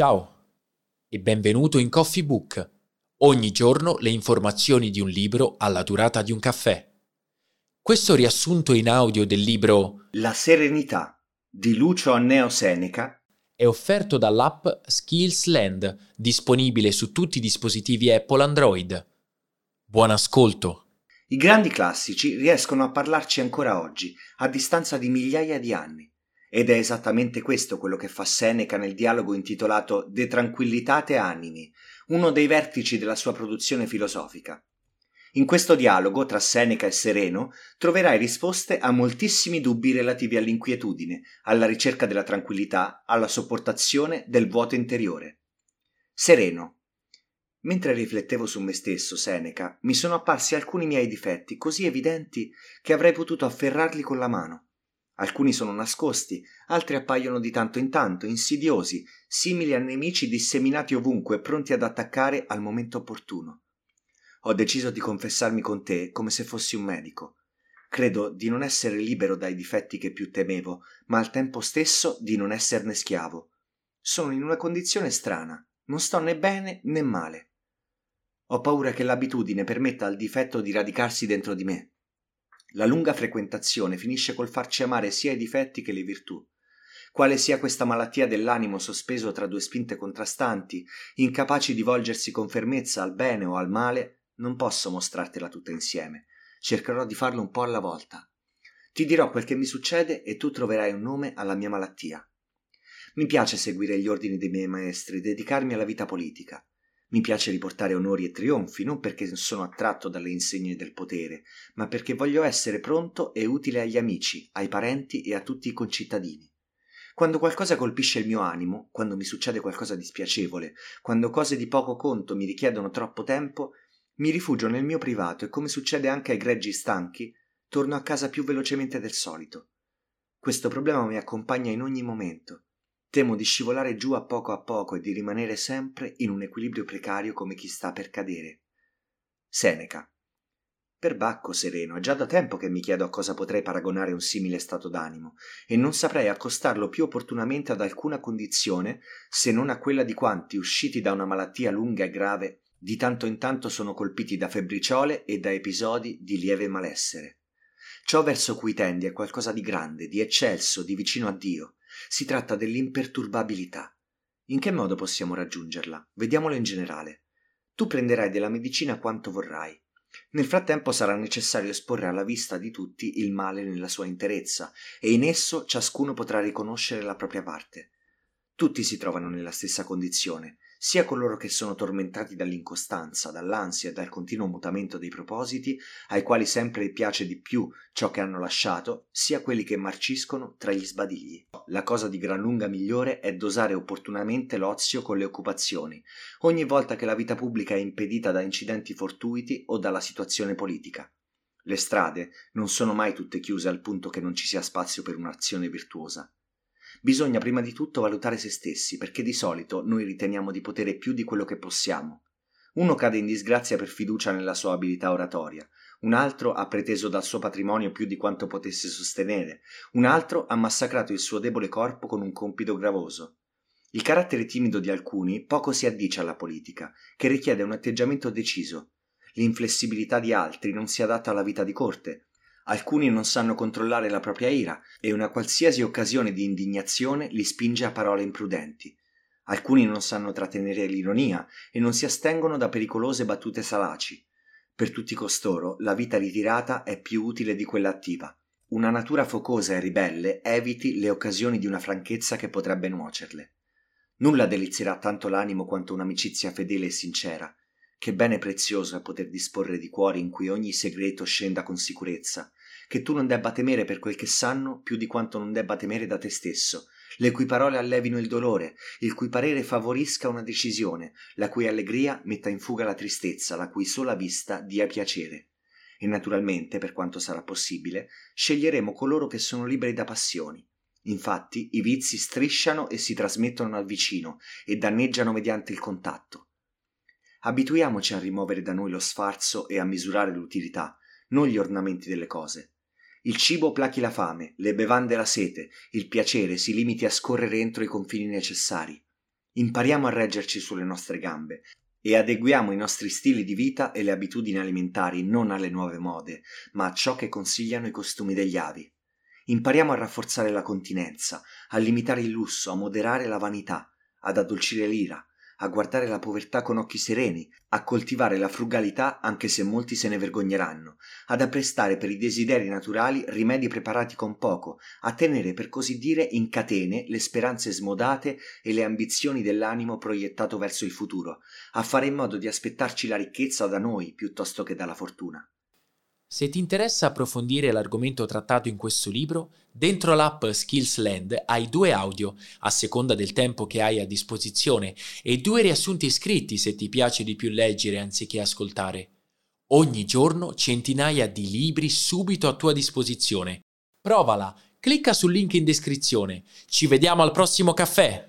Ciao e benvenuto in Coffee Book. Ogni giorno le informazioni di un libro alla durata di un caffè. Questo riassunto in audio del libro La serenità di Lucio Anneo Seneca è offerto dall'app Skills Land, disponibile su tutti i dispositivi Apple Android. Buon ascolto! I grandi classici riescono a parlarci ancora oggi, a distanza di migliaia di anni. Ed è esattamente questo quello che fa Seneca nel dialogo intitolato De Tranquillitate Animi, uno dei vertici della sua produzione filosofica. In questo dialogo tra Seneca e Sereno troverai risposte a moltissimi dubbi relativi all'inquietudine, alla ricerca della tranquillità, alla sopportazione del vuoto interiore. Sereno. Mentre riflettevo su me stesso, Seneca, mi sono apparsi alcuni miei difetti così evidenti che avrei potuto afferrarli con la mano. Alcuni sono nascosti, altri appaiono di tanto in tanto, insidiosi, simili a nemici disseminati ovunque, pronti ad attaccare al momento opportuno. Ho deciso di confessarmi con te come se fossi un medico. Credo di non essere libero dai difetti che più temevo, ma al tempo stesso di non esserne schiavo. Sono in una condizione strana, non sto né bene né male. Ho paura che l'abitudine permetta al difetto di radicarsi dentro di me. La lunga frequentazione finisce col farci amare sia i difetti che le virtù. Quale sia questa malattia dell'animo sospeso tra due spinte contrastanti, incapaci di volgersi con fermezza al bene o al male, non posso mostrartela tutta insieme. Cercherò di farlo un po' alla volta. Ti dirò quel che mi succede e tu troverai un nome alla mia malattia. Mi piace seguire gli ordini dei miei maestri, dedicarmi alla vita politica. Mi piace riportare onori e trionfi, non perché sono attratto dalle insegne del potere, ma perché voglio essere pronto e utile agli amici, ai parenti e a tutti i concittadini. Quando qualcosa colpisce il mio animo, quando mi succede qualcosa di spiacevole, quando cose di poco conto mi richiedono troppo tempo, mi rifugio nel mio privato e come succede anche ai greggi stanchi, torno a casa più velocemente del solito. Questo problema mi accompagna in ogni momento Temo di scivolare giù a poco a poco e di rimanere sempre in un equilibrio precario come chi sta per cadere. Seneca. Per Bacco sereno, è già da tempo che mi chiedo a cosa potrei paragonare un simile stato d'animo, e non saprei accostarlo più opportunamente ad alcuna condizione se non a quella di quanti, usciti da una malattia lunga e grave, di tanto in tanto sono colpiti da febbriciole e da episodi di lieve malessere. Ciò verso cui tendi è qualcosa di grande, di eccelso, di vicino a Dio, si tratta dell'imperturbabilità. In che modo possiamo raggiungerla? Vediamolo in generale. Tu prenderai della medicina quanto vorrai. Nel frattempo sarà necessario esporre alla vista di tutti il male nella sua interezza e in esso ciascuno potrà riconoscere la propria parte. Tutti si trovano nella stessa condizione, sia coloro che sono tormentati dall'incostanza, dall'ansia e dal continuo mutamento dei propositi, ai quali sempre piace di più ciò che hanno lasciato, sia quelli che marciscono tra gli sbadigli. La cosa di gran lunga migliore è dosare opportunamente l'ozio con le occupazioni, ogni volta che la vita pubblica è impedita da incidenti fortuiti o dalla situazione politica. Le strade non sono mai tutte chiuse al punto che non ci sia spazio per un'azione virtuosa. Bisogna prima di tutto valutare se stessi, perché di solito noi riteniamo di potere più di quello che possiamo. Uno cade in disgrazia per fiducia nella sua abilità oratoria, un altro ha preteso dal suo patrimonio più di quanto potesse sostenere, un altro ha massacrato il suo debole corpo con un compito gravoso. Il carattere timido di alcuni poco si addice alla politica, che richiede un atteggiamento deciso. L'inflessibilità di altri non si adatta alla vita di corte, Alcuni non sanno controllare la propria ira e una qualsiasi occasione di indignazione li spinge a parole imprudenti. Alcuni non sanno trattenere l'ironia e non si astengono da pericolose battute salaci. Per tutti costoro la vita ritirata è più utile di quella attiva. Una natura focosa e ribelle eviti le occasioni di una franchezza che potrebbe nuocerle. Nulla delizierà tanto l'animo quanto un'amicizia fedele e sincera, che bene prezioso è poter disporre di cuori in cui ogni segreto scenda con sicurezza, che tu non debba temere per quel che sanno più di quanto non debba temere da te stesso, le cui parole allevino il dolore, il cui parere favorisca una decisione, la cui allegria metta in fuga la tristezza, la cui sola vista dia piacere. E naturalmente, per quanto sarà possibile, sceglieremo coloro che sono liberi da passioni. Infatti, i vizi strisciano e si trasmettono al vicino e danneggiano mediante il contatto. Abituiamoci a rimuovere da noi lo sfarzo e a misurare l'utilità, non gli ornamenti delle cose. Il cibo plachi la fame, le bevande la sete, il piacere si limiti a scorrere entro i confini necessari. Impariamo a reggerci sulle nostre gambe e adeguiamo i nostri stili di vita e le abitudini alimentari non alle nuove mode, ma a ciò che consigliano i costumi degli avi. Impariamo a rafforzare la continenza, a limitare il lusso, a moderare la vanità, ad addolcire l'ira, a guardare la povertà con occhi sereni, a coltivare la frugalità anche se molti se ne vergogneranno, ad apprestare per i desideri naturali rimedi preparati con poco, a tenere per così dire in catene le speranze smodate e le ambizioni dell'animo proiettato verso il futuro, a fare in modo di aspettarci la ricchezza da noi piuttosto che dalla fortuna. Se ti interessa approfondire l'argomento trattato in questo libro, dentro l'app Skillsland hai due audio, a seconda del tempo che hai a disposizione, e due riassunti scritti se ti piace di più leggere anziché ascoltare. Ogni giorno centinaia di libri subito a tua disposizione. Provala, clicca sul link in descrizione. Ci vediamo al prossimo caffè!